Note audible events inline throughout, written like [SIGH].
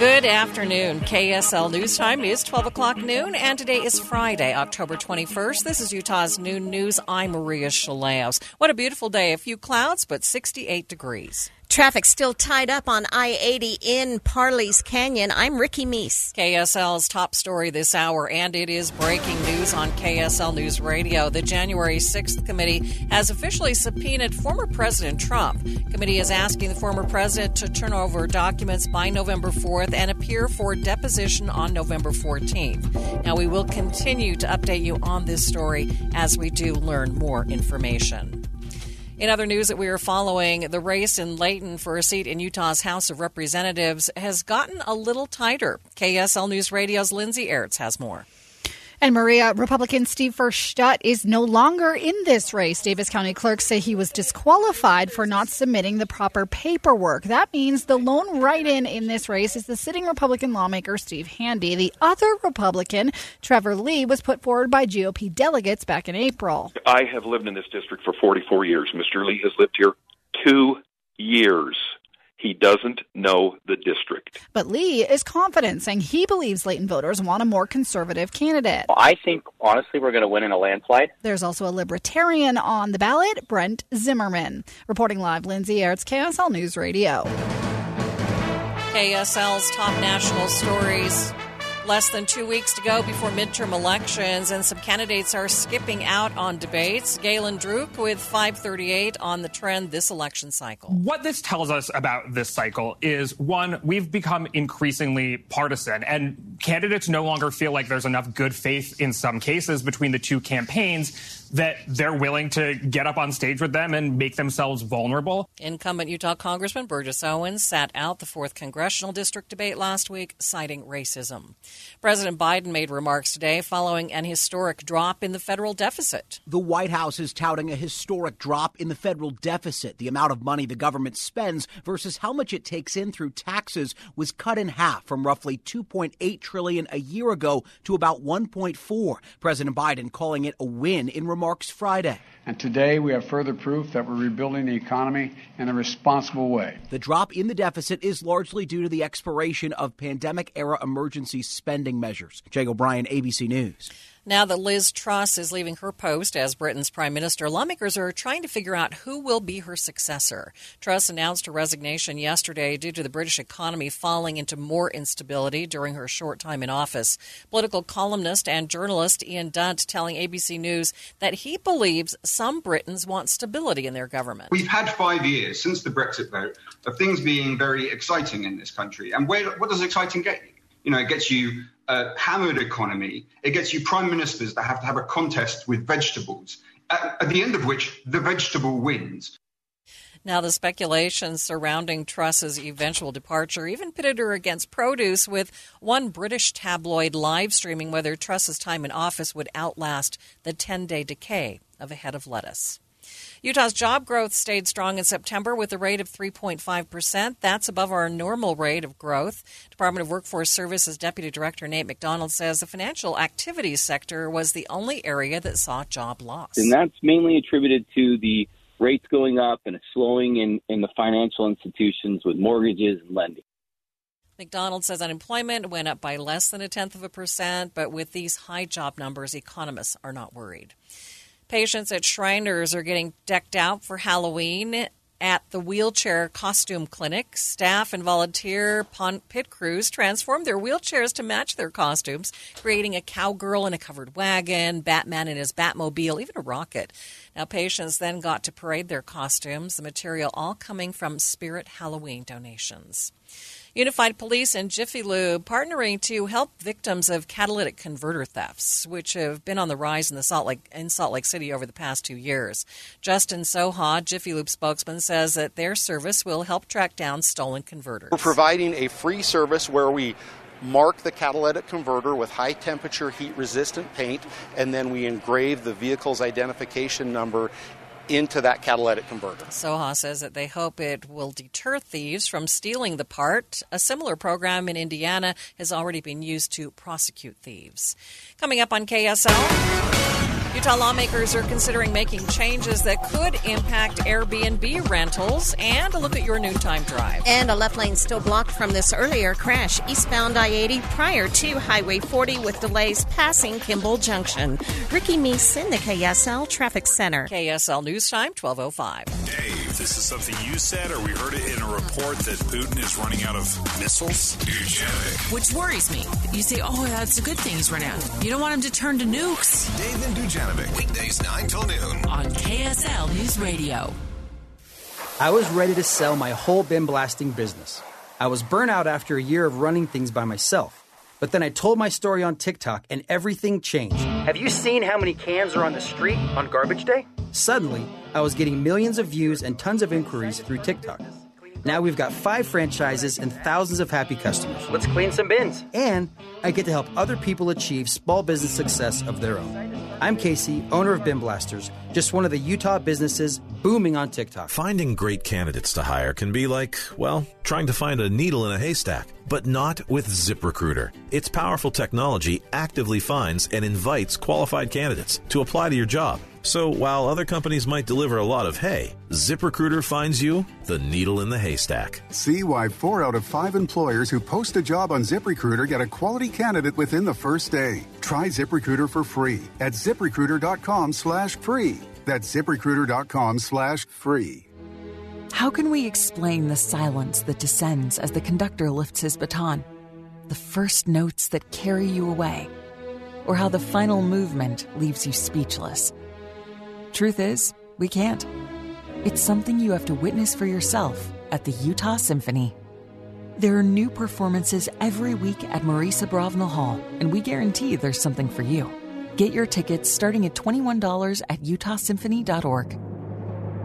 Good afternoon. KSL News Time is 12 o'clock noon, and today is Friday, October 21st. This is Utah's Noon News. I'm Maria Shilaos. What a beautiful day. A few clouds, but 68 degrees. Traffic still tied up on I 80 in Parley's Canyon. I'm Ricky Meese. KSL's top story this hour, and it is breaking news on KSL News Radio. The January 6th committee has officially subpoenaed former President Trump. Committee is asking the former president to turn over documents by November 4th and appear for deposition on November 14th. Now, we will continue to update you on this story as we do learn more information. In other news that we are following, the race in Layton for a seat in Utah's House of Representatives has gotten a little tighter. KSL News Radio's Lindsay Aerts has more. And Maria, Republican Steve Vershut is no longer in this race. Davis County clerks say he was disqualified for not submitting the proper paperwork. That means the lone write in in this race is the sitting Republican lawmaker Steve Handy. The other Republican, Trevor Lee, was put forward by GOP delegates back in April. I have lived in this district for 44 years. Mr. Lee has lived here two years. He doesn't know the district. But Lee is confident, saying he believes Layton voters want a more conservative candidate. I think, honestly, we're going to win in a landslide. There's also a libertarian on the ballot, Brent Zimmerman. Reporting live, Lindsay Aerts, KSL News Radio. KSL's top national stories. Less than two weeks to go before midterm elections, and some candidates are skipping out on debates. Galen Druk with 538 on the trend this election cycle. What this tells us about this cycle is one, we've become increasingly partisan, and candidates no longer feel like there's enough good faith in some cases between the two campaigns that they're willing to get up on stage with them and make themselves vulnerable. Incumbent Utah Congressman Burgess Owens sat out the 4th Congressional District debate last week, citing racism. President Biden made remarks today following an historic drop in the federal deficit. The White House is touting a historic drop in the federal deficit. The amount of money the government spends versus how much it takes in through taxes was cut in half from roughly 2.8 trillion a year ago to about 1.4. President Biden calling it a win in remarks Friday. And today we have further proof that we're rebuilding the economy in a responsible way. The drop in the deficit is largely due to the expiration of pandemic era emergency spending measures. Jay O'Brien, ABC News. Now that Liz Truss is leaving her post as Britain's prime minister, lawmakers are trying to figure out who will be her successor. Truss announced her resignation yesterday due to the British economy falling into more instability during her short time in office. Political columnist and journalist Ian Dunt telling ABC News that he believes some Britons want stability in their government. We've had five years since the Brexit vote of things being very exciting in this country. And where, what does exciting get you? You know, it gets you a hammered economy. It gets you prime ministers that have to have a contest with vegetables, at, at the end of which the vegetable wins. Now, the speculation surrounding Truss's eventual departure even pitted her against produce, with one British tabloid live streaming whether Truss's time in office would outlast the 10 day decay of a head of lettuce. Utah's job growth stayed strong in September with a rate of 3.5%. That's above our normal rate of growth. Department of Workforce Services Deputy Director Nate McDonald says the financial activities sector was the only area that saw job loss. And that's mainly attributed to the rates going up and a slowing in, in the financial institutions with mortgages and lending. McDonald says unemployment went up by less than a tenth of a percent, but with these high job numbers, economists are not worried. Patients at Shriners are getting decked out for Halloween. At the Wheelchair Costume Clinic, staff and volunteer pit crews transformed their wheelchairs to match their costumes, creating a cowgirl in a covered wagon, Batman in his Batmobile, even a rocket. Now, patients then got to parade their costumes, the material all coming from Spirit Halloween donations. Unified Police and Jiffy Lube partnering to help victims of catalytic converter thefts, which have been on the rise in the Salt Lake in Salt Lake City over the past two years. Justin Soha, Jiffy Lube spokesman, says that their service will help track down stolen converters. We're providing a free service where we mark the catalytic converter with high temperature heat resistant paint, and then we engrave the vehicle's identification number into that catalytic converter. Soha says that they hope it will deter thieves from stealing the part. A similar program in Indiana has already been used to prosecute thieves. Coming up on KSL. Utah lawmakers are considering making changes that could impact Airbnb rentals and a look at your noontime drive. And a left lane still blocked from this earlier crash eastbound I 80 prior to Highway 40 with delays passing Kimball Junction. Ricky Meese in the KSL Traffic Center. KSL News Time 1205. Dave, this is something you said, or we heard it in a report that Putin is running out of missiles? Dujanovic. Which worries me. You say, oh, that's a good thing he's run out. You don't want him to turn to nukes. Dave and Dujanovic. Weekdays 9 till noon. On KSL News Radio. I was ready to sell my whole bin blasting business. I was burnt out after a year of running things by myself. But then I told my story on TikTok and everything changed. Have you seen how many cans are on the street on garbage day? Suddenly, I was getting millions of views and tons of inquiries through TikTok. Now we've got five franchises and thousands of happy customers. Let's clean some bins. And I get to help other people achieve small business success of their own. I'm Casey, owner of Bin Blasters, just one of the Utah businesses booming on TikTok. Finding great candidates to hire can be like, well, trying to find a needle in a haystack, but not with ZipRecruiter. Its powerful technology actively finds and invites qualified candidates to apply to your job. So while other companies might deliver a lot of hay, ZipRecruiter finds you the needle in the haystack. See why four out of five employers who post a job on ZipRecruiter get a quality candidate within the first day. Try ZipRecruiter for free at ziprecruiter.com slash free. That's ziprecruiter.com slash free. How can we explain the silence that descends as the conductor lifts his baton? The first notes that carry you away? Or how the final movement leaves you speechless? Truth is, we can't. It's something you have to witness for yourself at the Utah Symphony. There are new performances every week at Maurice Abravanel Hall, and we guarantee there's something for you. Get your tickets starting at $21 at utahsymphony.org.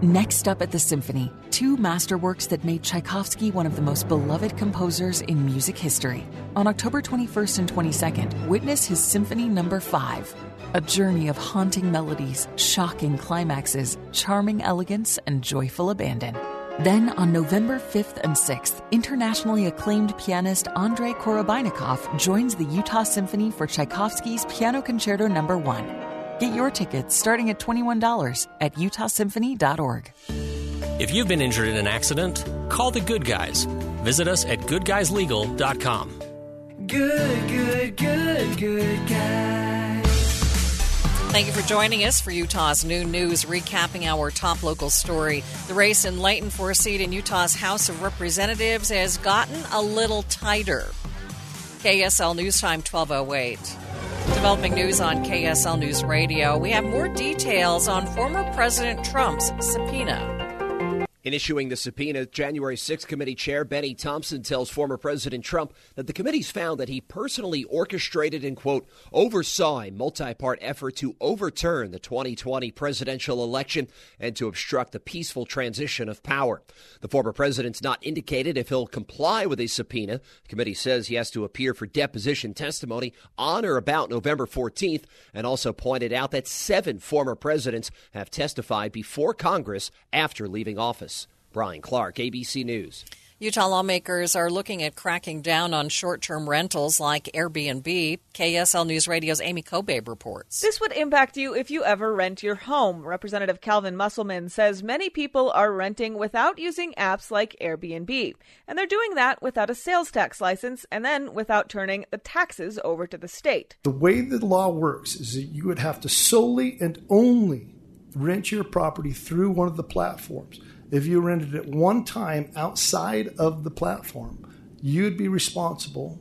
Next up at the Symphony, two masterworks that made Tchaikovsky one of the most beloved composers in music history. On October 21st and 22nd, witness his Symphony Number no. 5, a journey of haunting melodies, shocking climaxes, charming elegance, and joyful abandon. Then on November 5th and 6th, internationally acclaimed pianist Andrei Korobeinikov joins the Utah Symphony for Tchaikovsky's Piano Concerto No. 1. Get your tickets starting at $21 at utahsymphony.org. If you've been injured in an accident, call the good guys. Visit us at goodguyslegal.com. Good, good, good, good guys. Thank you for joining us for Utah's Noon News, recapping our top local story. The race in Layton for a seat in Utah's House of Representatives has gotten a little tighter. KSL News Time 1208. Developing news on KSL News Radio. We have more details on former President Trump's subpoena. In issuing the subpoena, January 6th committee chair Bennie Thompson tells former President Trump that the committee's found that he personally orchestrated and, quote, oversaw a multi part effort to overturn the 2020 presidential election and to obstruct the peaceful transition of power. The former president's not indicated if he'll comply with a subpoena. The committee says he has to appear for deposition testimony on or about November 14th and also pointed out that seven former presidents have testified before Congress after leaving office. Brian Clark, ABC News. Utah lawmakers are looking at cracking down on short term rentals like Airbnb. KSL News Radio's Amy Kobe reports. This would impact you if you ever rent your home. Representative Calvin Musselman says many people are renting without using apps like Airbnb. And they're doing that without a sales tax license and then without turning the taxes over to the state. The way the law works is that you would have to solely and only rent your property through one of the platforms If you rented it one time outside of the platform, you'd be responsible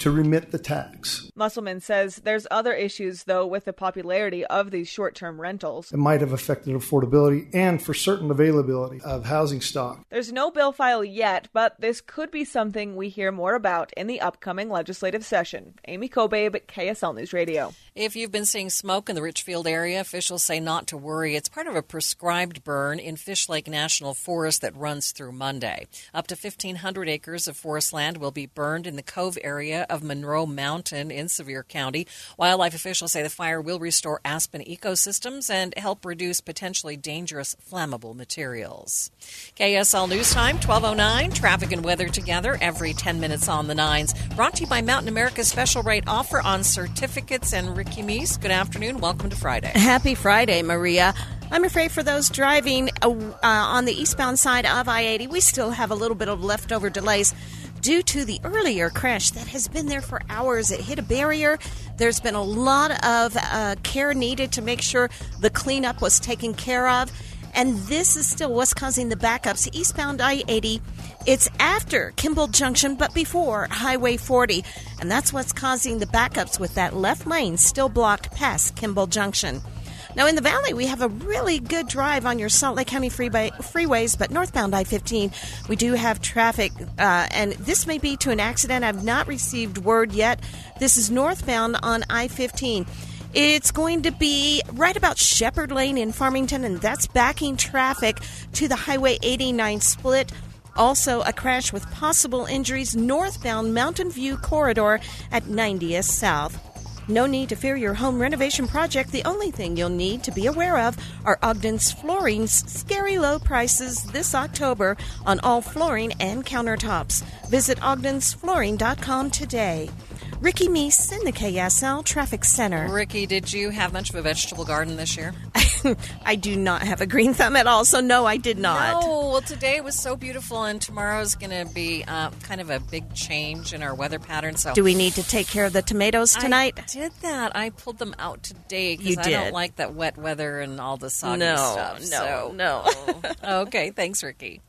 to remit the tax. Musselman says there's other issues, though, with the popularity of these short term rentals. It might have affected affordability and, for certain, availability of housing stock. There's no bill file yet, but this could be something we hear more about in the upcoming legislative session. Amy Kobabe, KSL News Radio. If you've been seeing smoke in the Richfield area, officials say not to worry. It's part of a prescribed burn in Fish Lake National Forest that runs through Monday. Up to 1,500 acres of forest land will be burned in the Cove area of Monroe Mountain in Sevier County. Wildlife officials say the fire will restore aspen ecosystems and help reduce potentially dangerous flammable materials. KSL News Time, 1209. Traffic and weather together every 10 minutes on the nines. Brought to you by Mountain America's special rate offer on certificates and Meese. Good afternoon. Welcome to Friday. Happy Friday, Maria. I'm afraid for those driving uh, uh, on the eastbound side of I 80, we still have a little bit of leftover delays due to the earlier crash that has been there for hours. It hit a barrier. There's been a lot of uh, care needed to make sure the cleanup was taken care of. And this is still what's causing the backups. Eastbound I 80, it's after Kimball Junction, but before Highway 40. And that's what's causing the backups with that left lane still blocked past Kimball Junction. Now, in the valley, we have a really good drive on your Salt Lake County freeway, freeways, but northbound I 15, we do have traffic, uh, and this may be to an accident. I've not received word yet. This is northbound on I 15. It's going to be right about Shepard Lane in Farmington, and that's backing traffic to the Highway 89 split. Also, a crash with possible injuries northbound Mountain View corridor at 90th South. No need to fear your home renovation project. The only thing you'll need to be aware of are Ogden's Flooring's scary low prices this October on all flooring and countertops. Visit ogdensflooring.com today. Ricky Meese in the KSL Traffic Center. Ricky, did you have much of a vegetable garden this year? [LAUGHS] I do not have a green thumb at all, so no, I did not. No, well, today was so beautiful, and tomorrow's going to be uh, kind of a big change in our weather pattern. So, do we need to take care of the tomatoes tonight? I did that. I pulled them out today because I don't like that wet weather and all the soggy No, stuff. no, so- no. [LAUGHS] [LAUGHS] okay, thanks, Ricky.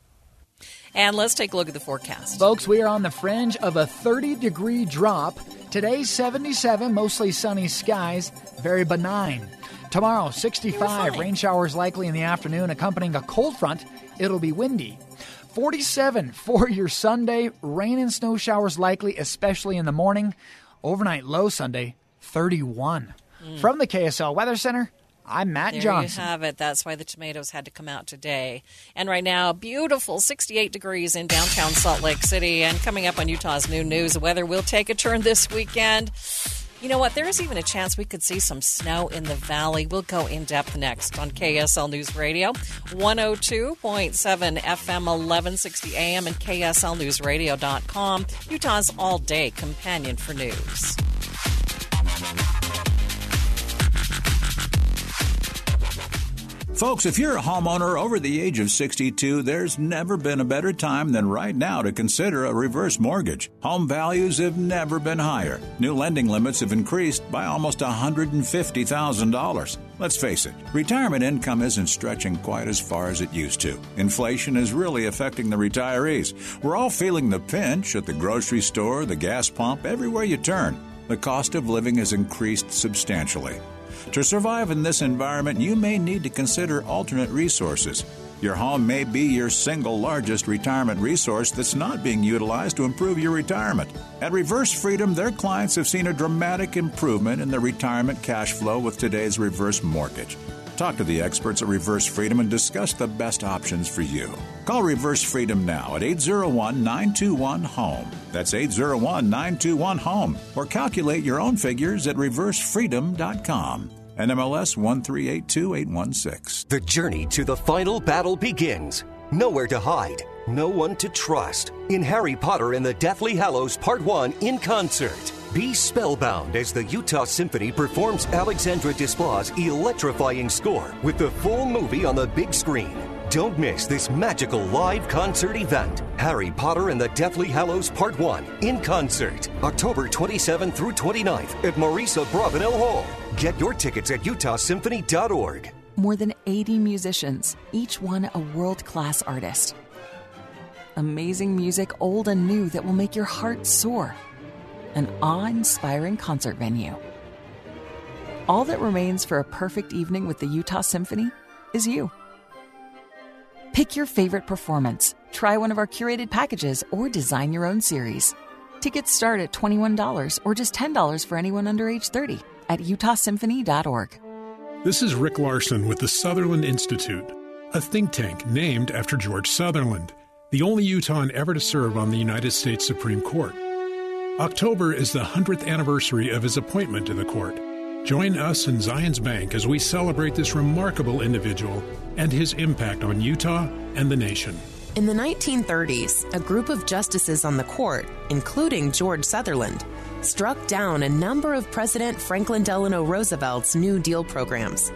And let's take a look at the forecast. Folks, we are on the fringe of a 30 degree drop. Today, 77, mostly sunny skies, very benign. Tomorrow, 65, rain showers likely in the afternoon, accompanying a cold front. It'll be windy. 47 [LAUGHS] for your Sunday, rain and snow showers likely, especially in the morning. Overnight low Sunday, 31. Mm. From the KSL Weather Center, I'm Matt there Johnson. you have it. That's why the tomatoes had to come out today. And right now, beautiful 68 degrees in downtown Salt Lake City. And coming up on Utah's new news, the weather will take a turn this weekend. You know what? There is even a chance we could see some snow in the valley. We'll go in depth next on KSL News Radio, 102.7 FM, 1160 AM, and KSLNewsRadio.com, Utah's all day companion for news. Folks, if you're a homeowner over the age of 62, there's never been a better time than right now to consider a reverse mortgage. Home values have never been higher. New lending limits have increased by almost $150,000. Let's face it, retirement income isn't stretching quite as far as it used to. Inflation is really affecting the retirees. We're all feeling the pinch at the grocery store, the gas pump, everywhere you turn. The cost of living has increased substantially. To survive in this environment, you may need to consider alternate resources. Your home may be your single largest retirement resource that's not being utilized to improve your retirement. At Reverse Freedom, their clients have seen a dramatic improvement in their retirement cash flow with today's reverse mortgage. Talk to the experts at Reverse Freedom and discuss the best options for you. Call Reverse Freedom now at 801 921 HOME. That's 801 921 HOME. Or calculate your own figures at reversefreedom.com. NMLS 1382816. The journey to the final battle begins. Nowhere to hide, no one to trust. In Harry Potter and the Deathly Hallows Part 1 in concert. Be spellbound as the Utah Symphony performs Alexandre Desplat's electrifying score with the full movie on the big screen. Don't miss this magical live concert event. Harry Potter and the Deathly Hallows Part 1 in concert. October 27th through 29th at Maurice Abravanel Hall. Get your tickets at utahsymphony.org. More than 80 musicians, each one a world class artist. Amazing music, old and new, that will make your heart soar. An awe inspiring concert venue. All that remains for a perfect evening with the Utah Symphony is you. Pick your favorite performance, try one of our curated packages, or design your own series. Tickets start at $21 or just $10 for anyone under age 30 at utahsymphony.org. This is Rick Larson with the Sutherland Institute, a think tank named after George Sutherland, the only Utahn ever to serve on the United States Supreme Court. October is the 100th anniversary of his appointment to the court. Join us in Zions Bank as we celebrate this remarkable individual and his impact on Utah and the nation. In the 1930s, a group of justices on the court, including George Sutherland, struck down a number of President Franklin Delano Roosevelt's New Deal programs.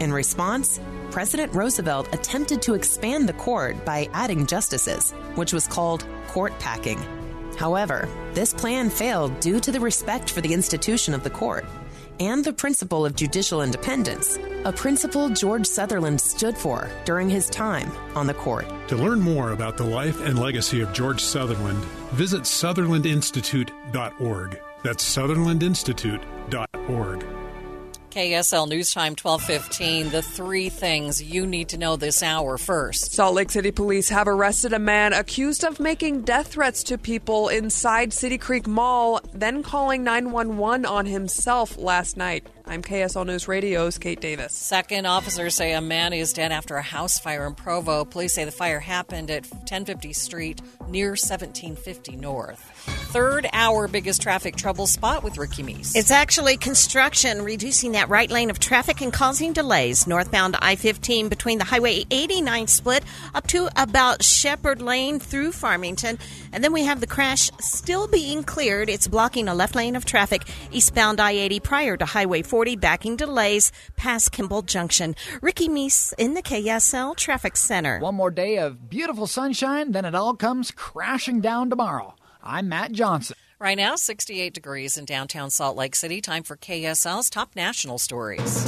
In response, President Roosevelt attempted to expand the court by adding justices, which was called court packing. However, this plan failed due to the respect for the institution of the court and the principle of judicial independence, a principle George Sutherland stood for during his time on the court. To learn more about the life and legacy of George Sutherland, visit sutherlandinstitute.org. That's sutherlandinstitute.org. KSL News Time 1215. The three things you need to know this hour first. Salt Lake City police have arrested a man accused of making death threats to people inside City Creek Mall, then calling 911 on himself last night. I'm KSL News Radio's Kate Davis. Second, officers say a man is dead after a house fire in Provo. Police say the fire happened at 1050 Street near 1750 North. Third, our biggest traffic trouble spot with Ricky Meese. It's actually construction, reducing that right lane of traffic and causing delays. Northbound I 15 between the Highway 89 split up to about Shepard Lane through Farmington. And then we have the crash still being cleared. It's blocking a left lane of traffic eastbound I 80 prior to Highway 40, backing delays past Kimball Junction. Ricky Meese in the KSL Traffic Center. One more day of beautiful sunshine, then it all comes crashing down tomorrow. I'm Matt Johnson. Right now, 68 degrees in downtown Salt Lake City. Time for KSL's top national stories.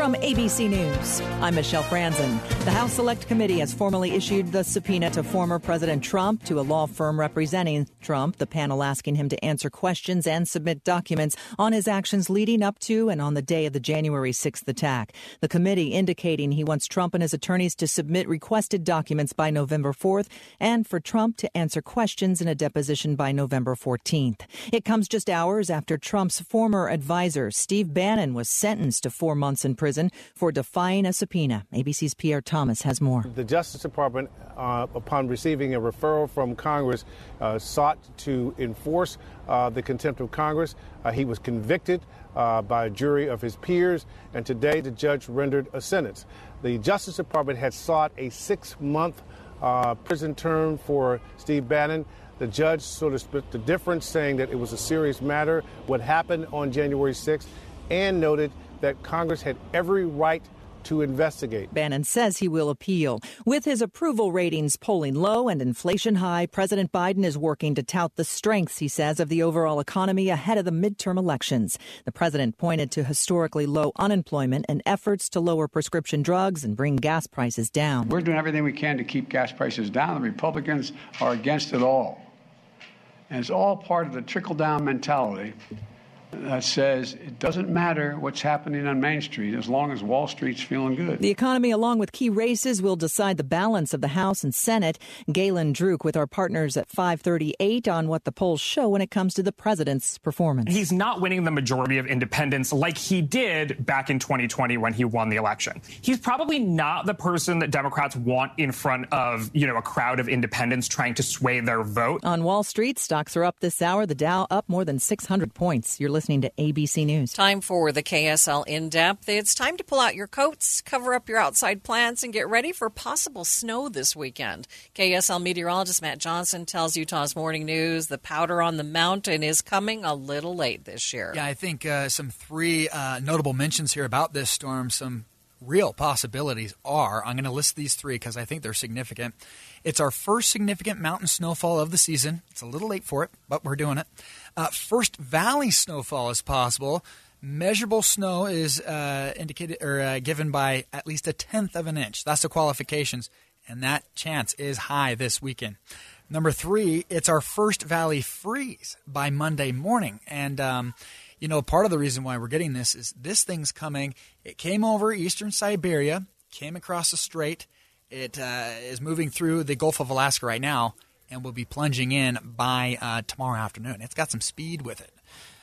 From ABC News, I'm Michelle Franzen. The House Select Committee has formally issued the subpoena to former President Trump to a law firm representing Trump. The panel asking him to answer questions and submit documents on his actions leading up to and on the day of the January 6th attack. The committee indicating he wants Trump and his attorneys to submit requested documents by November 4th and for Trump to answer questions in a deposition by November 14th. It comes just hours after Trump's former advisor, Steve Bannon, was sentenced to four months in prison for defying a subpoena. ABC's Pierre Thomas has more. The Justice Department, uh, upon receiving a referral from Congress, uh, sought to enforce uh, the contempt of Congress. Uh, he was convicted uh, by a jury of his peers, and today the judge rendered a sentence. The Justice Department had sought a six month uh, prison term for Steve Bannon. The judge sort of split the difference, saying that it was a serious matter, what happened on January 6th, and noted that Congress had every right to investigate. Bannon says he will appeal. With his approval ratings polling low and inflation high, President Biden is working to tout the strengths, he says, of the overall economy ahead of the midterm elections. The president pointed to historically low unemployment and efforts to lower prescription drugs and bring gas prices down. We're doing everything we can to keep gas prices down. The Republicans are against it all. And it's all part of the trickle down mentality that says it doesn't matter what's happening on Main Street as long as Wall Street's feeling good. The economy, along with key races, will decide the balance of the House and Senate. Galen Druk with our partners at 538 on what the polls show when it comes to the president's performance. He's not winning the majority of independents like he did back in 2020 when he won the election. He's probably not the person that Democrats want in front of, you know, a crowd of independents trying to sway their vote. On Wall Street, stocks are up this hour. The Dow up more than 600 points. You're listening to ABC News. Time for the KSL in depth. It's time to pull out your coats, cover up your outside plants, and get ready for possible snow this weekend. KSL meteorologist Matt Johnson tells Utah's Morning News the powder on the mountain is coming a little late this year. Yeah, I think uh, some three uh, notable mentions here about this storm, some real possibilities are I'm going to list these three because I think they're significant. It's our first significant mountain snowfall of the season. It's a little late for it, but we're doing it. Uh, first valley snowfall is possible. Measurable snow is uh, indicated or uh, given by at least a tenth of an inch. That's the qualifications, and that chance is high this weekend. Number three, it's our first valley freeze by Monday morning, and um, you know part of the reason why we're getting this is this thing's coming. It came over eastern Siberia, came across the strait. It uh, is moving through the Gulf of Alaska right now, and will be plunging in by uh, tomorrow afternoon. It's got some speed with it.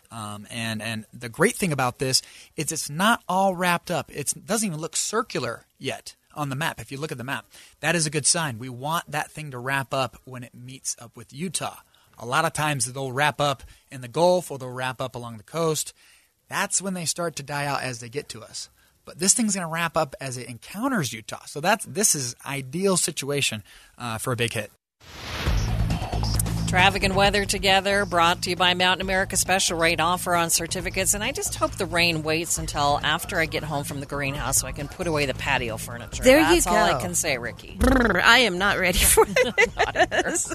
Um, and and the great thing about this is it's not all wrapped up. It's, it doesn't even look circular yet on the map. If you look at the map, that is a good sign. We want that thing to wrap up when it meets up with Utah. A lot of times they'll wrap up in the Gulf or they'll wrap up along the coast. That's when they start to die out as they get to us. But this thing's going to wrap up as it encounters Utah. So that's this is ideal situation uh, for a big hit. Traffic and weather together, brought to you by Mountain America special rate offer on certificates. And I just hope the rain waits until after I get home from the greenhouse so I can put away the patio furniture. There That's you all I can say, Ricky. I am not ready for [LAUGHS] this.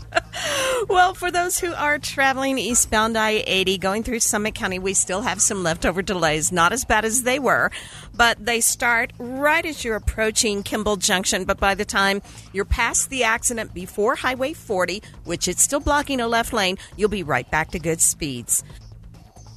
well, for those who are traveling eastbound I 80 going through Summit County, we still have some leftover delays. Not as bad as they were, but they start right as you're approaching Kimball Junction. But by the time you're past the accident before Highway 40, which is still blocking a left lane, you'll be right back to good speeds.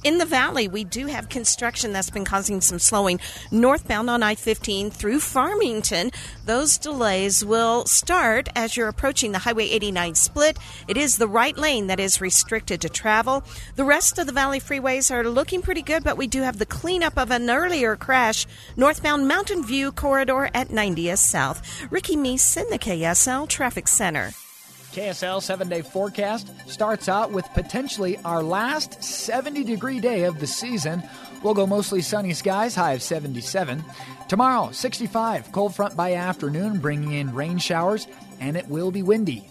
In the valley, we do have construction that's been causing some slowing northbound on I 15 through Farmington. Those delays will start as you're approaching the Highway 89 split. It is the right lane that is restricted to travel. The rest of the valley freeways are looking pretty good, but we do have the cleanup of an earlier crash northbound Mountain View corridor at 90th South. Ricky Meese in the KSL Traffic Center. KSL seven day forecast starts out with potentially our last 70 degree day of the season. We'll go mostly sunny skies, high of 77. Tomorrow, 65, cold front by afternoon, bringing in rain showers, and it will be windy.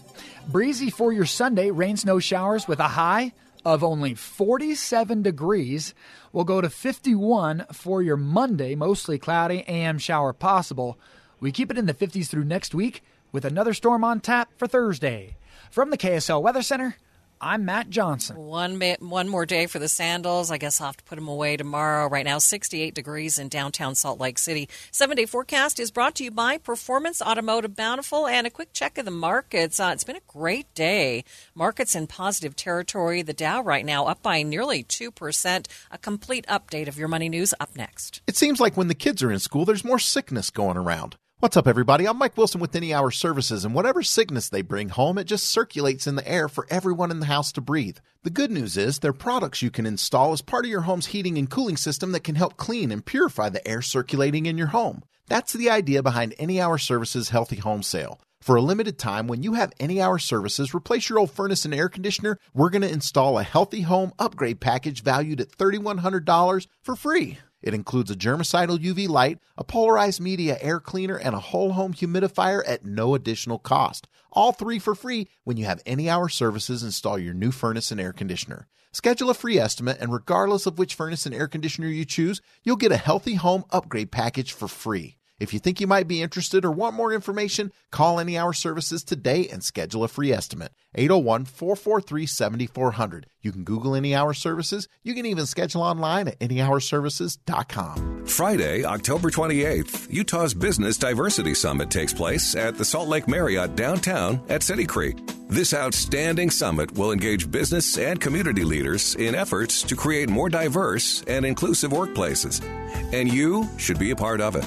Breezy for your Sunday, rain snow showers with a high of only 47 degrees. We'll go to 51 for your Monday, mostly cloudy, AM shower possible. We keep it in the 50s through next week with another storm on tap for Thursday. From the KSL Weather Center, I'm Matt Johnson. One one more day for the sandals. I guess I'll have to put them away tomorrow. Right now, 68 degrees in downtown Salt Lake City. Seven day forecast is brought to you by Performance Automotive Bountiful and a quick check of the markets. Uh, it's been a great day. Markets in positive territory. The Dow right now up by nearly 2%. A complete update of your money news up next. It seems like when the kids are in school, there's more sickness going around. What's up, everybody? I'm Mike Wilson with Any Hour Services, and whatever sickness they bring home, it just circulates in the air for everyone in the house to breathe. The good news is they're products you can install as part of your home's heating and cooling system that can help clean and purify the air circulating in your home. That's the idea behind Any Hour Services Healthy Home Sale. For a limited time, when you have Any Hour Services replace your old furnace and air conditioner, we're going to install a Healthy Home upgrade package valued at $3,100 for free. It includes a germicidal UV light, a polarized media air cleaner, and a whole home humidifier at no additional cost. All three for free when you have any hour services install your new furnace and air conditioner. Schedule a free estimate, and regardless of which furnace and air conditioner you choose, you'll get a healthy home upgrade package for free. If you think you might be interested or want more information, call Any Hour Services today and schedule a free estimate. 801 443 7400. You can Google Any Hour Services. You can even schedule online at anyhourservices.com. Friday, October 28th, Utah's Business Diversity Summit takes place at the Salt Lake Marriott downtown at City Creek. This outstanding summit will engage business and community leaders in efforts to create more diverse and inclusive workplaces. And you should be a part of it.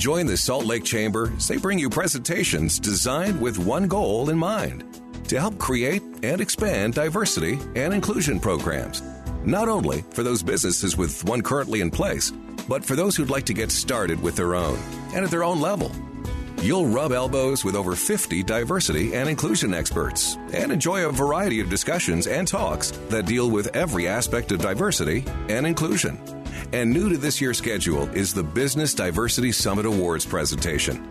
Join the Salt Lake Chamber as they bring you presentations designed with one goal in mind to help create and expand diversity and inclusion programs. Not only for those businesses with one currently in place, but for those who'd like to get started with their own and at their own level. You'll rub elbows with over 50 diversity and inclusion experts and enjoy a variety of discussions and talks that deal with every aspect of diversity and inclusion. And new to this year's schedule is the Business Diversity Summit Awards presentation.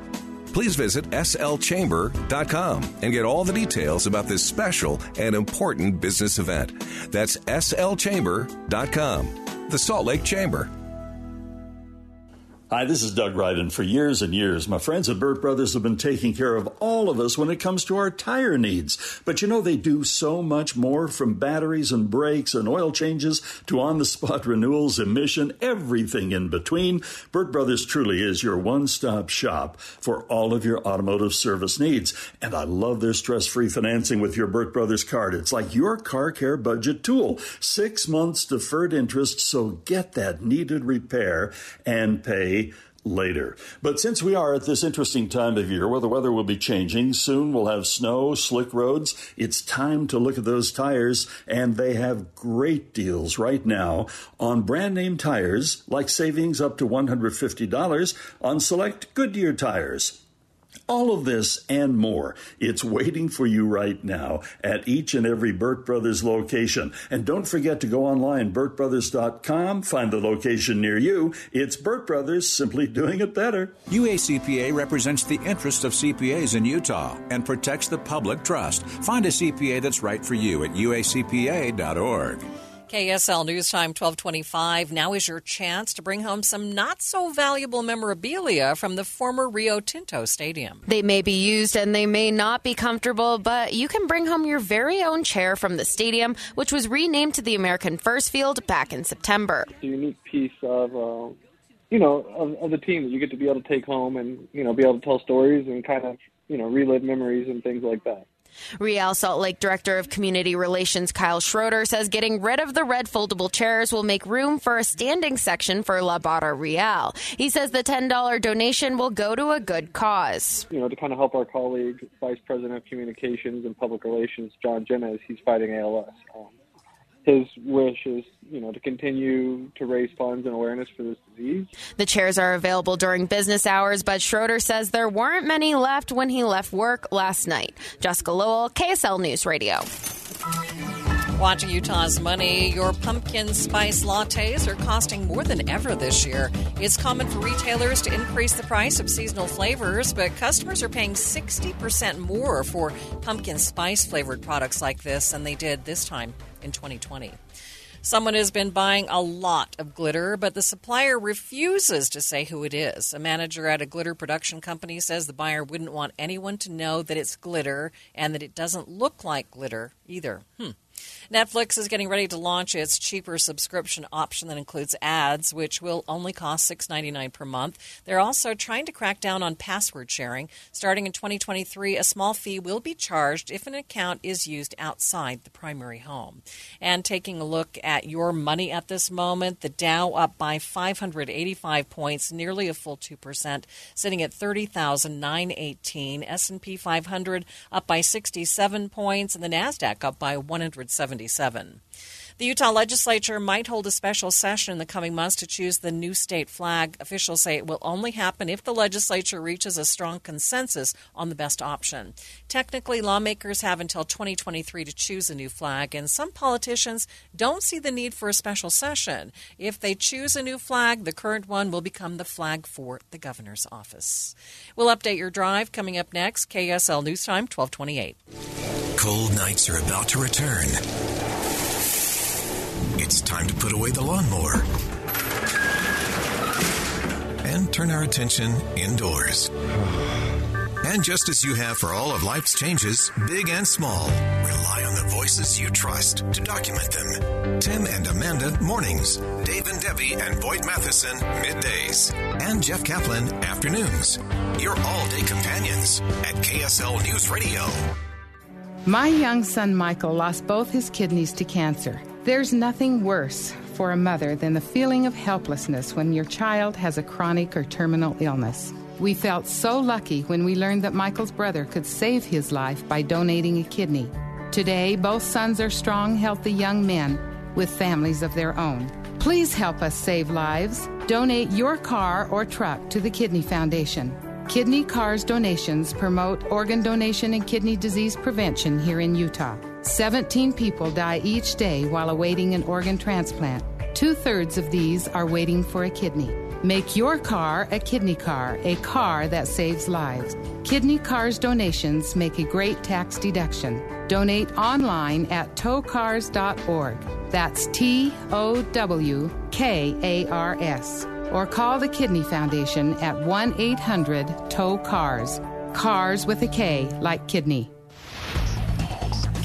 Please visit slchamber.com and get all the details about this special and important business event. That's slchamber.com, the Salt Lake Chamber. Hi, this is Doug Ryden. For years and years, my friends at Burt Brothers have been taking care of all of us when it comes to our tire needs. But you know, they do so much more from batteries and brakes and oil changes to on the spot renewals, emission, everything in between. Burt Brothers truly is your one stop shop for all of your automotive service needs. And I love their stress free financing with your Burt Brothers card. It's like your car care budget tool. Six months deferred interest, so get that needed repair and pay later. But since we are at this interesting time of year where the weather will be changing, soon we'll have snow, slick roads, it's time to look at those tires, and they have great deals right now on brand name tires, like savings up to $150 on select Goodyear tires. All of this and more, it's waiting for you right now at each and every Burt Brothers location. And don't forget to go online, burtbrothers.com, find the location near you. It's Burt Brothers, simply doing it better. UACPA represents the interests of CPAs in Utah and protects the public trust. Find a CPA that's right for you at uacpa.org. KSL News Time 1225. Now is your chance to bring home some not so valuable memorabilia from the former Rio Tinto Stadium. They may be used and they may not be comfortable, but you can bring home your very own chair from the stadium, which was renamed to the American First Field back in September. It's a unique piece of. Uh, you know, of, of the team that you get to be able to take home and, you know, be able to tell stories and kind of, you know, relive memories and things like that. Real Salt Lake Director of Community Relations Kyle Schroeder says getting rid of the red foldable chairs will make room for a standing section for La Barra Real. He says the $10 donation will go to a good cause. You know, to kind of help our colleague, Vice President of Communications and Public Relations, John Jennez, he's fighting ALS. Um, his wish is, you know, to continue to raise funds and awareness for this disease. The chairs are available during business hours, but Schroeder says there weren't many left when he left work last night. Jessica Lowell, KSL News Radio. Watching Utah's money, your pumpkin spice lattes are costing more than ever this year. It's common for retailers to increase the price of seasonal flavors, but customers are paying 60% more for pumpkin spice flavored products like this than they did this time in 2020. Someone has been buying a lot of glitter, but the supplier refuses to say who it is. A manager at a glitter production company says the buyer wouldn't want anyone to know that it's glitter and that it doesn't look like glitter either. Hmm. Netflix is getting ready to launch its cheaper subscription option that includes ads, which will only cost $6.99 per month. They're also trying to crack down on password sharing. Starting in 2023, a small fee will be charged if an account is used outside the primary home. And taking a look at your money at this moment, the Dow up by 585 points, nearly a full 2%, sitting at 30,918. S&P 500 up by 67 points and the Nasdaq up by 170 77. The Utah legislature might hold a special session in the coming months to choose the new state flag. Officials say it will only happen if the legislature reaches a strong consensus on the best option. Technically, lawmakers have until 2023 to choose a new flag, and some politicians don't see the need for a special session. If they choose a new flag, the current one will become the flag for the governor's office. We'll update your drive coming up next. KSL News Time, 1228. Cold nights are about to return. It's time to put away the lawnmower and turn our attention indoors. And just as you have for all of life's changes, big and small, rely on the voices you trust to document them. Tim and Amanda mornings, Dave and Debbie and Boyd Matheson middays, and Jeff Caplan afternoons. Your all day companions at KSL News Radio. My young son Michael lost both his kidneys to cancer. There's nothing worse for a mother than the feeling of helplessness when your child has a chronic or terminal illness. We felt so lucky when we learned that Michael's brother could save his life by donating a kidney. Today, both sons are strong, healthy young men with families of their own. Please help us save lives. Donate your car or truck to the Kidney Foundation. Kidney Cars donations promote organ donation and kidney disease prevention here in Utah. 17 people die each day while awaiting an organ transplant. Two thirds of these are waiting for a kidney. Make your car a kidney car, a car that saves lives. Kidney Cars donations make a great tax deduction. Donate online at towkars.org. That's T O W K A R S. or call the Kidney Foundation at 1 800 TOW CARS. CARS with a K, like kidney.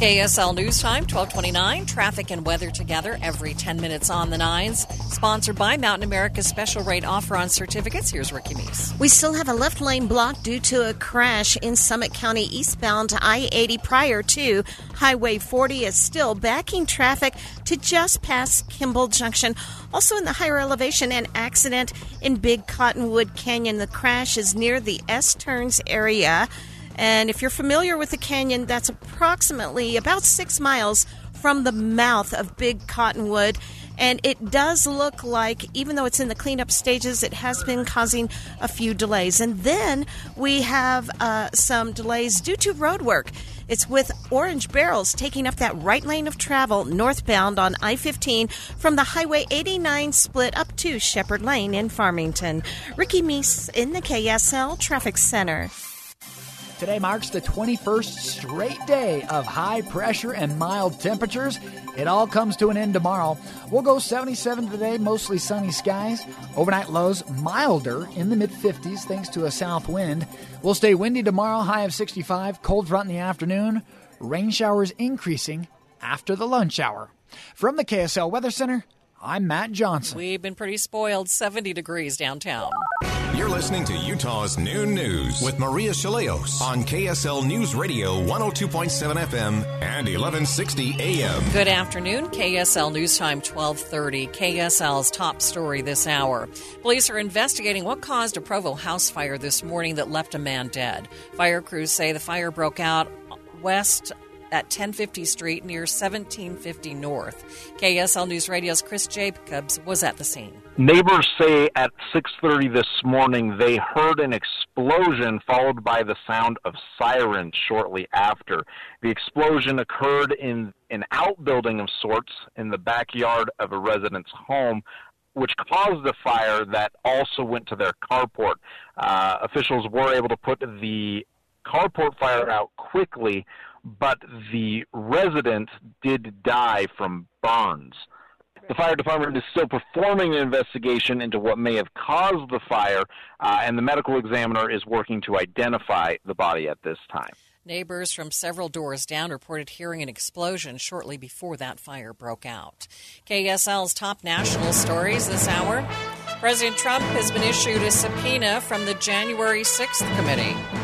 KSL News Time, 1229. Traffic and weather together every 10 minutes on the nines. Sponsored by Mountain America's special rate offer on certificates. Here's Ricky Meese. We still have a left lane block due to a crash in Summit County eastbound I 80 prior to Highway 40 is still backing traffic to just past Kimball Junction. Also in the higher elevation, an accident in Big Cottonwood Canyon. The crash is near the S turns area. And if you're familiar with the canyon, that's approximately about six miles from the mouth of Big Cottonwood. And it does look like, even though it's in the cleanup stages, it has been causing a few delays. And then we have uh, some delays due to road work. It's with orange barrels taking up that right lane of travel northbound on I 15 from the Highway 89 split up to Shepard Lane in Farmington. Ricky Meese in the KSL Traffic Center. Today marks the 21st straight day of high pressure and mild temperatures. It all comes to an end tomorrow. We'll go 77 today, mostly sunny skies. Overnight lows milder in the mid 50s thanks to a south wind. We'll stay windy tomorrow, high of 65, cold front in the afternoon. Rain showers increasing after the lunch hour. From the KSL Weather Center, I'm Matt Johnson. We've been pretty spoiled, 70 degrees downtown. You're listening to Utah's Noon News with Maria Shilaos on KSL News Radio 102.7 FM and 1160 AM. Good afternoon. KSL News Time 1230. KSL's top story this hour. Police are investigating what caused a Provo house fire this morning that left a man dead. Fire crews say the fire broke out west at 1050 Street near 1750 North. KSL News Radio's Chris Jacobs was at the scene. Neighbors say at 6:30 this morning they heard an explosion followed by the sound of sirens shortly after. The explosion occurred in an outbuilding of sorts in the backyard of a resident's home which caused the fire that also went to their carport. Uh, officials were able to put the carport fire out quickly, but the resident did die from burns. The fire department is still performing an investigation into what may have caused the fire, uh, and the medical examiner is working to identify the body at this time. Neighbors from several doors down reported hearing an explosion shortly before that fire broke out. KSL's top national stories this hour. President Trump has been issued a subpoena from the January 6th committee.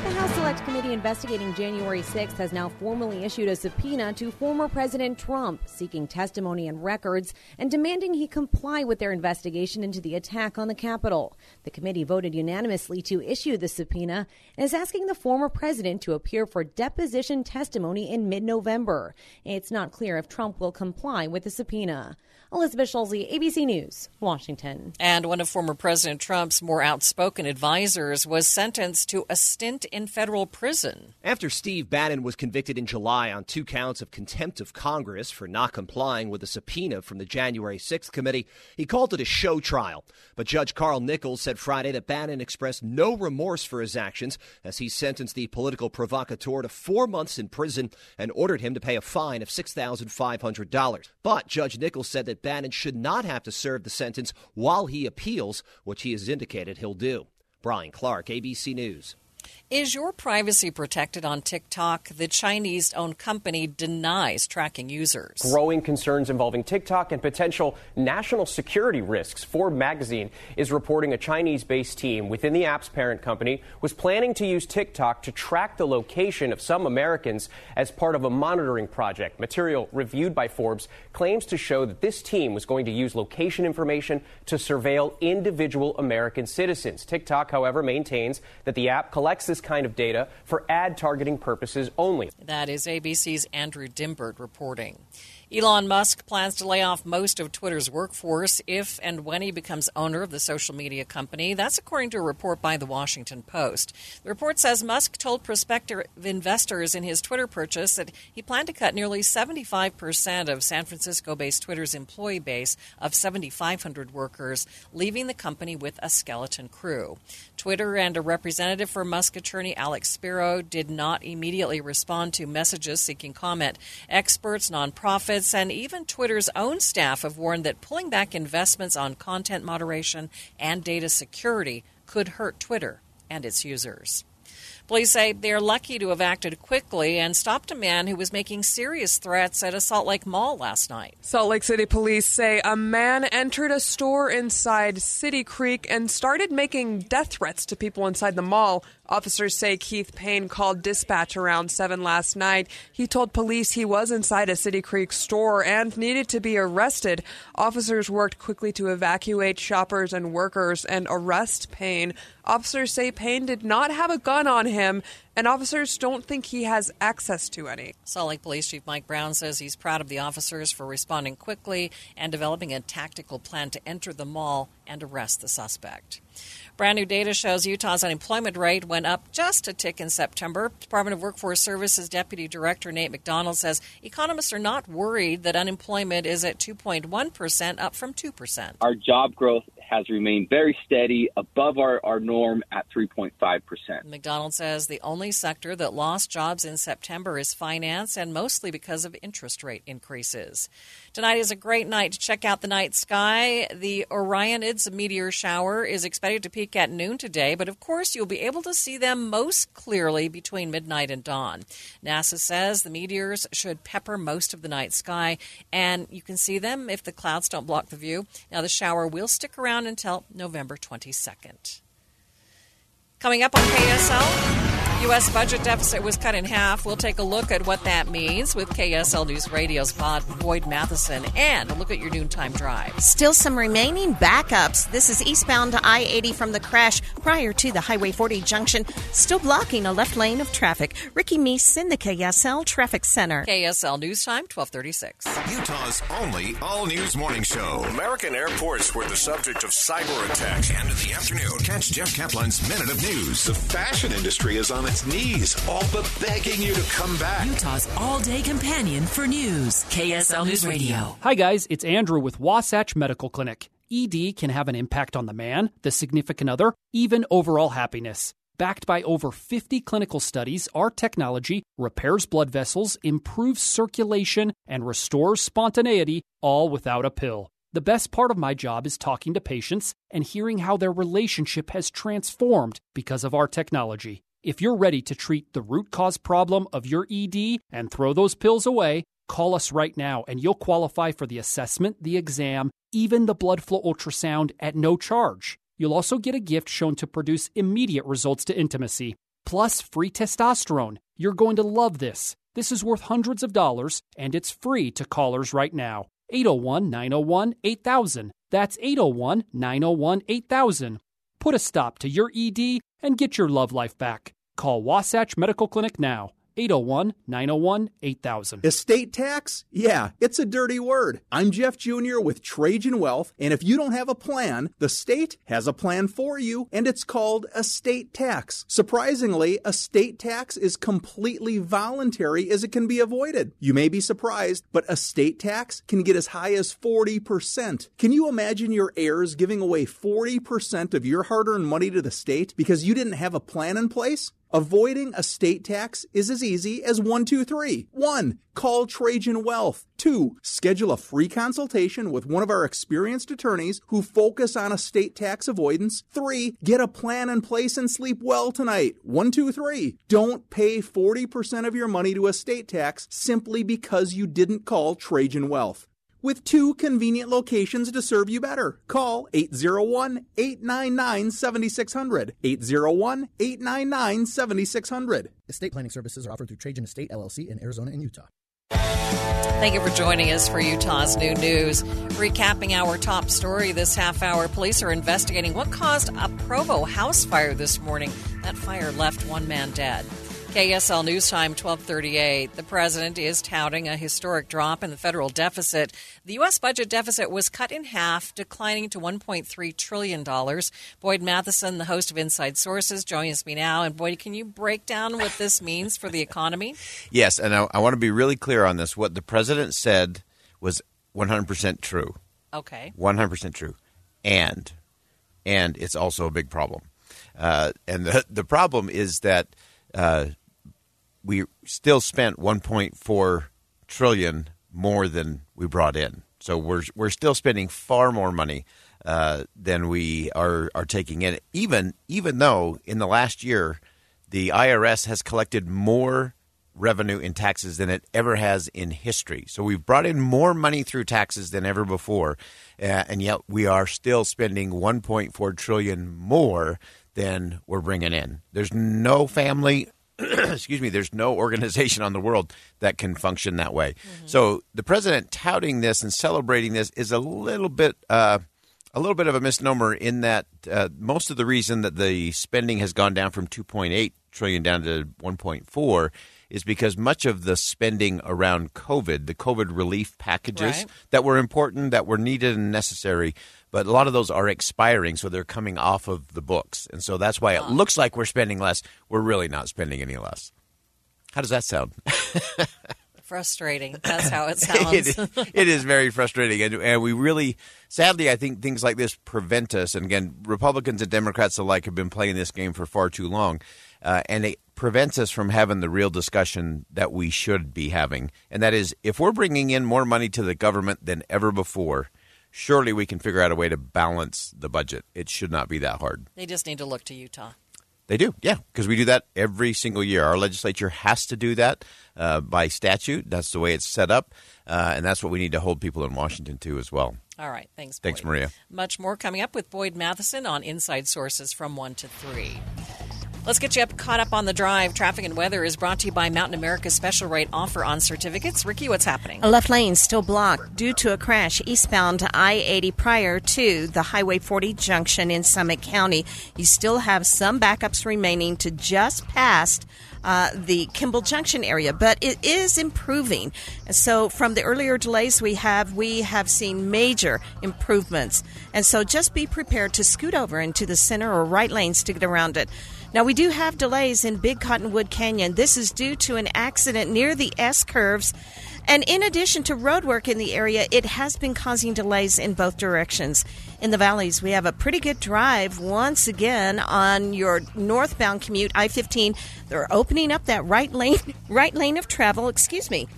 Select Committee investigating January 6th has now formally issued a subpoena to former President Trump, seeking testimony and records and demanding he comply with their investigation into the attack on the Capitol. The committee voted unanimously to issue the subpoena and is asking the former president to appear for deposition testimony in mid November. It's not clear if Trump will comply with the subpoena. Elizabeth Schulze, ABC News, Washington. And one of former President Trump's more outspoken advisors was sentenced to a stint in federal prison. After Steve Bannon was convicted in July on two counts of contempt of Congress for not complying with a subpoena from the January 6th committee, he called it a show trial. But Judge Carl Nichols said Friday that Bannon expressed no remorse for his actions as he sentenced the political provocateur to four months in prison and ordered him to pay a fine of $6,500. But Judge Nichols said that Bannon should not have to serve the sentence while he appeals, which he has indicated he'll do. Brian Clark, ABC News. Is your privacy protected on TikTok? The Chinese owned company denies tracking users. Growing concerns involving TikTok and potential national security risks. Forbes magazine is reporting a Chinese based team within the app's parent company was planning to use TikTok to track the location of some Americans as part of a monitoring project. Material reviewed by Forbes claims to show that this team was going to use location information to surveil individual American citizens. TikTok, however, maintains that the app collects this kind of data for ad targeting purposes only. That is ABC's Andrew Dymburg reporting. Elon Musk plans to lay off most of Twitter's workforce if and when he becomes owner of the social media company. That's according to a report by the Washington Post. The report says Musk told prospective investors in his Twitter purchase that he planned to cut nearly 75% of San Francisco based Twitter's employee base of 7,500 workers, leaving the company with a skeleton crew. Twitter and a representative for Musk attorney Alex Spiro did not immediately respond to messages seeking comment. Experts, nonprofits, and even Twitter's own staff have warned that pulling back investments on content moderation and data security could hurt Twitter and its users. Police say they are lucky to have acted quickly and stopped a man who was making serious threats at a Salt Lake mall last night. Salt Lake City police say a man entered a store inside City Creek and started making death threats to people inside the mall. Officers say Keith Payne called dispatch around 7 last night. He told police he was inside a City Creek store and needed to be arrested. Officers worked quickly to evacuate shoppers and workers and arrest Payne. Officers say Payne did not have a gun on him, and officers don't think he has access to any. Salt Lake Police Chief Mike Brown says he's proud of the officers for responding quickly and developing a tactical plan to enter the mall and arrest the suspect. Brand new data shows Utah's unemployment rate went up just a tick in September. Department of Workforce Services Deputy Director Nate McDonald says economists are not worried that unemployment is at 2.1%, up from 2%. Our job growth has remained very steady above our, our norm at 3.5%. McDonald says the only sector that lost jobs in September is finance, and mostly because of interest rate increases. Tonight is a great night to check out the night sky. The Orionids meteor shower is expected to peak at noon today, but of course you'll be able to see them most clearly between midnight and dawn. NASA says the meteors should pepper most of the night sky, and you can see them if the clouds don't block the view. Now, the shower will stick around until November 22nd. Coming up on KSL. U.S. budget deficit was cut in half. We'll take a look at what that means with KSL News Radio's Pod Boyd Matheson and a look at your noontime drive. Still some remaining backups. This is eastbound to I 80 from the crash prior to the Highway 40 junction, still blocking a left lane of traffic. Ricky Meese in the KSL Traffic Center. KSL News Time, 1236. Utah's only all news morning show. American airports were the subject of cyber attacks. And in the afternoon, catch Jeff Caplan's Minute of News. The fashion industry is on its knees, all but begging you to come back. Utah's all day companion for news. KSL News Radio. Hi, guys. It's Andrew with Wasatch Medical Clinic. ED can have an impact on the man, the significant other, even overall happiness. Backed by over 50 clinical studies, our technology repairs blood vessels, improves circulation, and restores spontaneity, all without a pill. The best part of my job is talking to patients and hearing how their relationship has transformed because of our technology. If you're ready to treat the root cause problem of your ED and throw those pills away, call us right now and you'll qualify for the assessment, the exam, even the blood flow ultrasound at no charge. You'll also get a gift shown to produce immediate results to intimacy, plus free testosterone. You're going to love this. This is worth hundreds of dollars and it's free to callers right now. 801 901 8000. That's 801 901 8000. Put a stop to your ED and get your love life back. Call Wasatch Medical Clinic now. 801 901 8000. Estate tax? Yeah, it's a dirty word. I'm Jeff Jr. with Trajan Wealth, and if you don't have a plan, the state has a plan for you, and it's called estate tax. Surprisingly, estate tax is completely voluntary as it can be avoided. You may be surprised, but estate tax can get as high as 40%. Can you imagine your heirs giving away 40% of your hard earned money to the state because you didn't have a plan in place? Avoiding estate tax is as easy as one, two, three. One, call Trajan Wealth. Two, schedule a free consultation with one of our experienced attorneys who focus on estate tax avoidance. Three, get a plan in place and sleep well tonight. One, two, three. Don't pay 40% of your money to estate tax simply because you didn't call Trajan Wealth with two convenient locations to serve you better. Call 801 899 7600. 801 899 7600. Estate planning services are offered through Trajan Estate LLC in Arizona and Utah. Thank you for joining us for Utah's Noon News. Recapping our top story this half hour, police are investigating what caused a Provo house fire this morning. That fire left one man dead. KSL News Time 1238. The president is touting a historic drop in the federal deficit. The U.S. budget deficit was cut in half, declining to $1.3 trillion. Boyd Matheson, the host of Inside Sources, joins me now. And Boyd, can you break down what this means for the economy? [LAUGHS] Yes, and I, I want to be really clear on this. What the president said was 100% true. Okay. 100% true. And, and it's also a big problem. Uh, and the, the problem is that uh, we still spent 1.4 trillion more than we brought in. So we're we're still spending far more money uh, than we are are taking in. Even even though in the last year the IRS has collected more revenue in taxes than it ever has in history. So we've brought in more money through taxes than ever before, uh, and yet we are still spending 1.4 trillion more than we're bringing in. There's no family [CLEARS THROAT] excuse me, there's no organization on the world that can function that way. Mm-hmm. So the president touting this and celebrating this is a little bit uh, a little bit of a misnomer in that uh, most of the reason that the spending has gone down from 2.8 trillion down to 1.4 is because much of the spending around COVID, the COVID relief packages right. that were important, that were needed and necessary, but a lot of those are expiring, so they're coming off of the books. And so that's why it looks like we're spending less. We're really not spending any less. How does that sound? [LAUGHS] frustrating. That's how it [LAUGHS] sounds. it, it is very frustrating, and, and, we really, sadly, I think things like this prevent us. And again, Republicans and Democrats alike have been playing this game for far too long, uh, and it prevents us from having the real discussion that we should be having. And that is, if we're bringing in more money to the government than ever before, surely we can figure out a way to balance the budget. It should not be that hard. They just need to look to Utah. They do, yeah, because we do that every single year. Our legislature has to do that uh, by statute. That's the way it's set up, uh, and that's what we need to hold people in Washington to as well. All right, thanks. Boyd. Thanks, Maria. Much more coming up with Boyd Matheson on Inside Sources from one to three. Let's get you up, caught up on the drive. Traffic and weather is brought to you by Mountain America's special rate offer on certificates. Ricky, what's happening? A left lane still blocked due to a crash eastbound I 80 prior to the Highway 40 junction in Summit County. You still have some backups remaining to just past uh, the Kimball Junction area, but it is improving. So from the earlier delays we have, we have seen major improvements. And so just be prepared to scoot over into the center or right lanes to get around it. Now, we do have delays in Big Cottonwood Canyon. This is due to an accident near the S curves. And in addition to road work in the area, it has been causing delays in both directions. In the valleys, we have a pretty good drive once again on your northbound commute, I 15. They're opening up that right lane, [LAUGHS] right lane of travel, excuse me,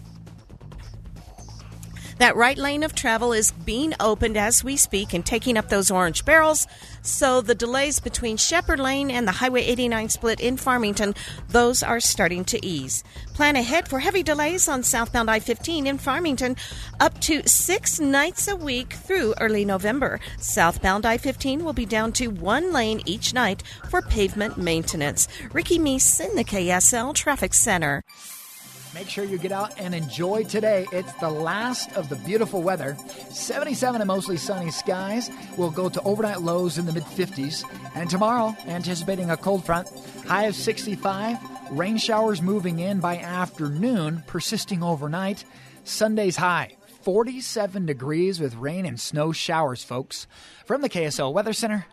that right lane of travel is being opened as we speak and taking up those orange barrels. So the delays between Shepard Lane and the Highway 89 split in Farmington, those are starting to ease. Plan ahead for heavy delays on southbound I 15 in Farmington up to six nights a week through early November. Southbound I 15 will be down to one lane each night for pavement maintenance. Ricky Meese in the KSL Traffic Center. Make sure you get out and enjoy today. It's the last of the beautiful weather. 77 and mostly sunny skies. We'll go to overnight lows in the mid 50s. And tomorrow, anticipating a cold front, high of 65. Rain showers moving in by afternoon, persisting overnight. Sunday's high, 47 degrees with rain and snow showers, folks. From the KSL Weather Center,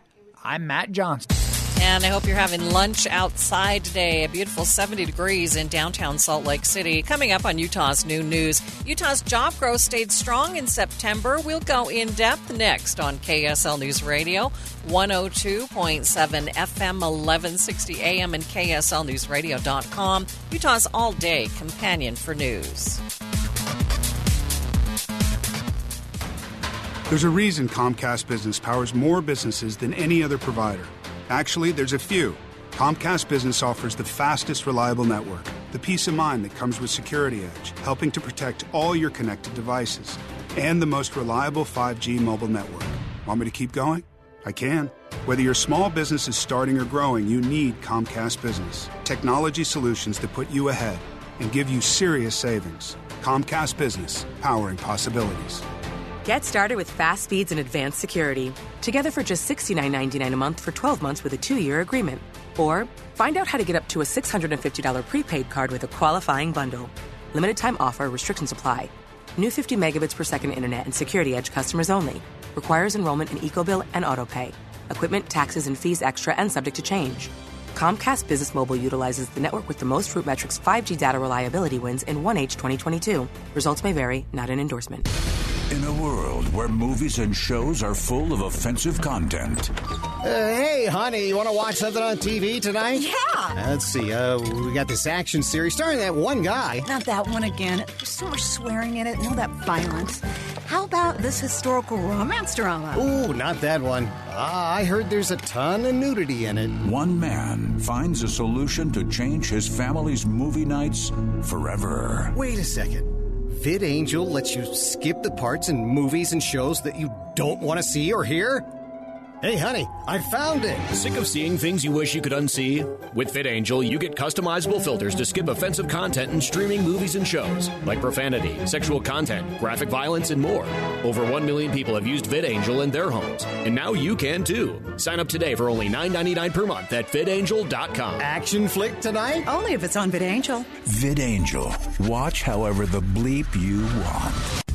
I'm Matt Johnson. And I hope you're having lunch outside today. A beautiful 70 degrees in downtown Salt Lake City. Coming up on Utah's Noon News, Utah's job growth stayed strong in September. We'll go in depth next on KSL News Radio, 102.7 FM, 1160 AM, and KSLNewsRadio.com. Utah's all day companion for news. There's a reason Comcast Business powers more businesses than any other provider. Actually, there's a few. Comcast Business offers the fastest, reliable network, the peace of mind that comes with Security Edge, helping to protect all your connected devices, and the most reliable 5G mobile network. Want me to keep going? I can. Whether your small business is starting or growing, you need Comcast Business. Technology solutions that put you ahead and give you serious savings. Comcast Business, powering possibilities. Get started with fast speeds and advanced security. Together for just $69.99 a month for 12 months with a two year agreement. Or find out how to get up to a $650 prepaid card with a qualifying bundle. Limited time offer, restrictions apply. New 50 megabits per second internet and security edge customers only. Requires enrollment in EcoBill and AutoPay. Equipment, taxes, and fees extra and subject to change. Comcast Business Mobile utilizes the network with the most Root Metrics 5G data reliability wins in 1H 2022. Results may vary, not an endorsement. In a world where movies and shows are full of offensive content, Uh, hey, honey, you want to watch something on TV tonight? Yeah. let's see. Uh, we got this action series starring that one guy. Not that one again. There's so much swearing in it and all that violence. How about this historical romance drama? Ooh, not that one. Ah, I heard there's a ton of nudity in it. One man finds a solution to change his family's movie nights forever. Wait a second. VidAngel lets you skip the parts in movies and shows that you don't want to see or hear? Hey, honey, I found it. Sick of seeing things you wish you could unsee? With VidAngel, you get customizable filters to skip offensive content in streaming movies and shows, like profanity, sexual content, graphic violence, and more. Over 1 million people have used VidAngel in their homes, and now you can too. Sign up today for only $9.99 per month at vidangel.com. Action flick tonight? Only if it's on VidAngel. VidAngel. Watch however the bleep you want.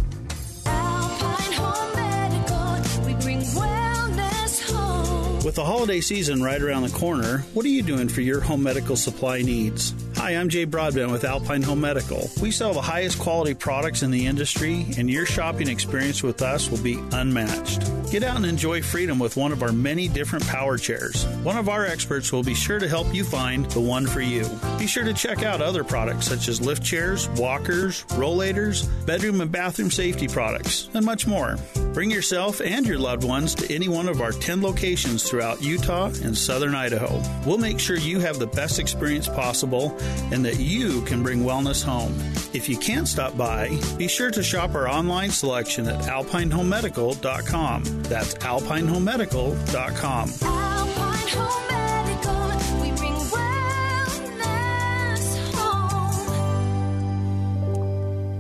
With the holiday season right around the corner, what are you doing for your home medical supply needs? Hi, I'm Jay Broadbent with Alpine Home Medical. We sell the highest quality products in the industry, and your shopping experience with us will be unmatched. Get out and enjoy freedom with one of our many different power chairs. One of our experts will be sure to help you find the one for you. Be sure to check out other products such as lift chairs, walkers, rollators, bedroom and bathroom safety products, and much more. Bring yourself and your loved ones to any one of our 10 locations throughout Utah and southern Idaho. We'll make sure you have the best experience possible and that you can bring wellness home. If you can't stop by, be sure to shop our online selection at alpinehomemedical.com. That's alpinehomemedical.com. Alpine Home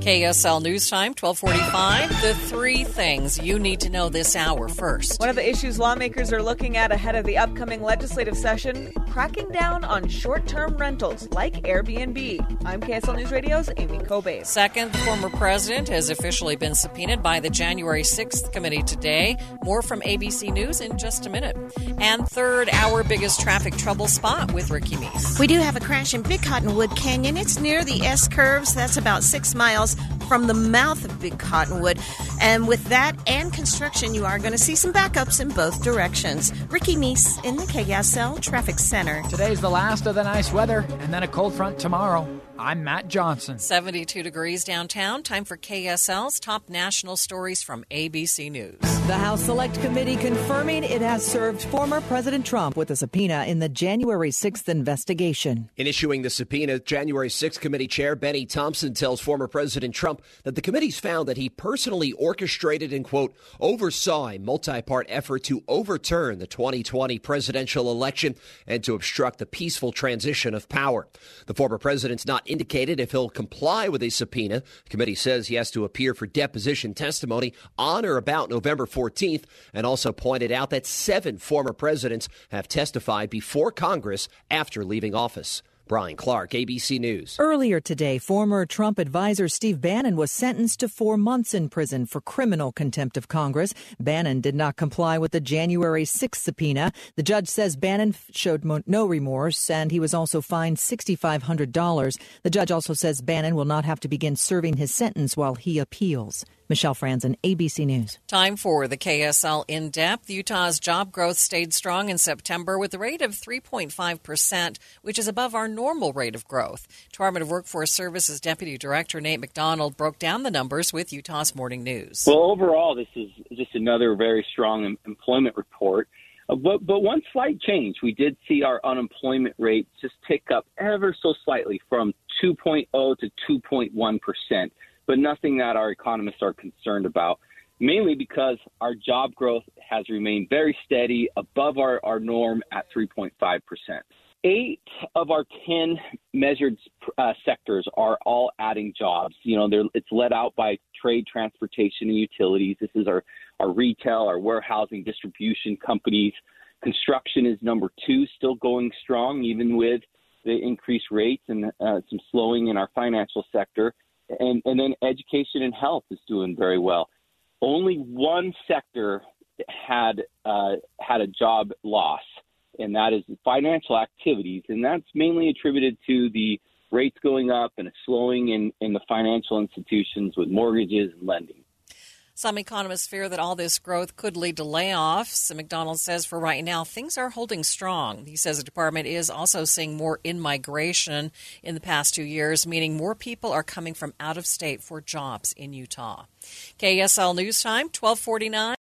KSL News Time, 1245. The three things you need to know this hour first. One of the issues lawmakers are looking at ahead of the upcoming legislative session cracking down on short term rentals like Airbnb. I'm KSL News Radio's Amy Kobe. Second, the former president has officially been subpoenaed by the January 6th committee today. More from ABC News in just a minute. And third, our biggest traffic trouble spot with Ricky Meese. We do have a crash in Big Cottonwood Canyon. It's near the S curves. That's about six miles from the mouth of Big Cottonwood. And with that and construction, you are going to see some backups in both directions. Ricky Meese in the KSL Traffic Center. Today's the last of the nice weather, and then a cold front tomorrow. I'm Matt Johnson. 72 degrees downtown. Time for KSL's top national stories from ABC News. The House Select Committee confirming it has served former President Trump with a subpoena in the January 6th investigation. In issuing the subpoena, January 6th committee chair Bennie Thompson tells former President Trump that the committee's found that he personally orchestrated and, quote, oversaw a multi part effort to overturn the 2020 presidential election and to obstruct the peaceful transition of power. The former president's not indicated if he'll comply with a subpoena. The committee says he has to appear for deposition testimony on or about November 14th and also pointed out that seven former presidents have testified before Congress after leaving office. Brian Clark, ABC News. Earlier today, former Trump advisor Steve Bannon was sentenced to four months in prison for criminal contempt of Congress. Bannon did not comply with the January 6th subpoena. The judge says Bannon showed no remorse and he was also fined $6,500. The judge also says Bannon will not have to begin serving his sentence while he appeals. Michelle Franzen, ABC News. Time for the KSL in depth. Utah's job growth stayed strong in September with a rate of 3.5%, which is above our normal rate of growth. Department of Workforce Services Deputy Director Nate McDonald broke down the numbers with Utah's Morning News. Well, overall, this is just another very strong employment report. Uh, but, but one slight change, we did see our unemployment rate just tick up ever so slightly from 2.0 to 2.1 percent but nothing that our economists are concerned about, mainly because our job growth has remained very steady above our, our norm at 3.5%. Eight of our 10 measured uh, sectors are all adding jobs. You know, it's led out by trade, transportation, and utilities. This is our, our retail, our warehousing, distribution companies. Construction is number two, still going strong, even with the increased rates and uh, some slowing in our financial sector and and then education and health is doing very well. Only one sector had uh, had a job loss, and that is financial activities, and that's mainly attributed to the rates going up and a slowing in, in the financial institutions with mortgages and lending. Some economists fear that all this growth could lead to layoffs. McDonald says for right now, things are holding strong. He says the department is also seeing more in migration in the past two years, meaning more people are coming from out of state for jobs in Utah. KSL News Time, 1249.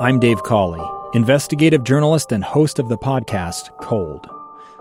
I'm Dave Cawley, investigative journalist and host of the podcast Cold.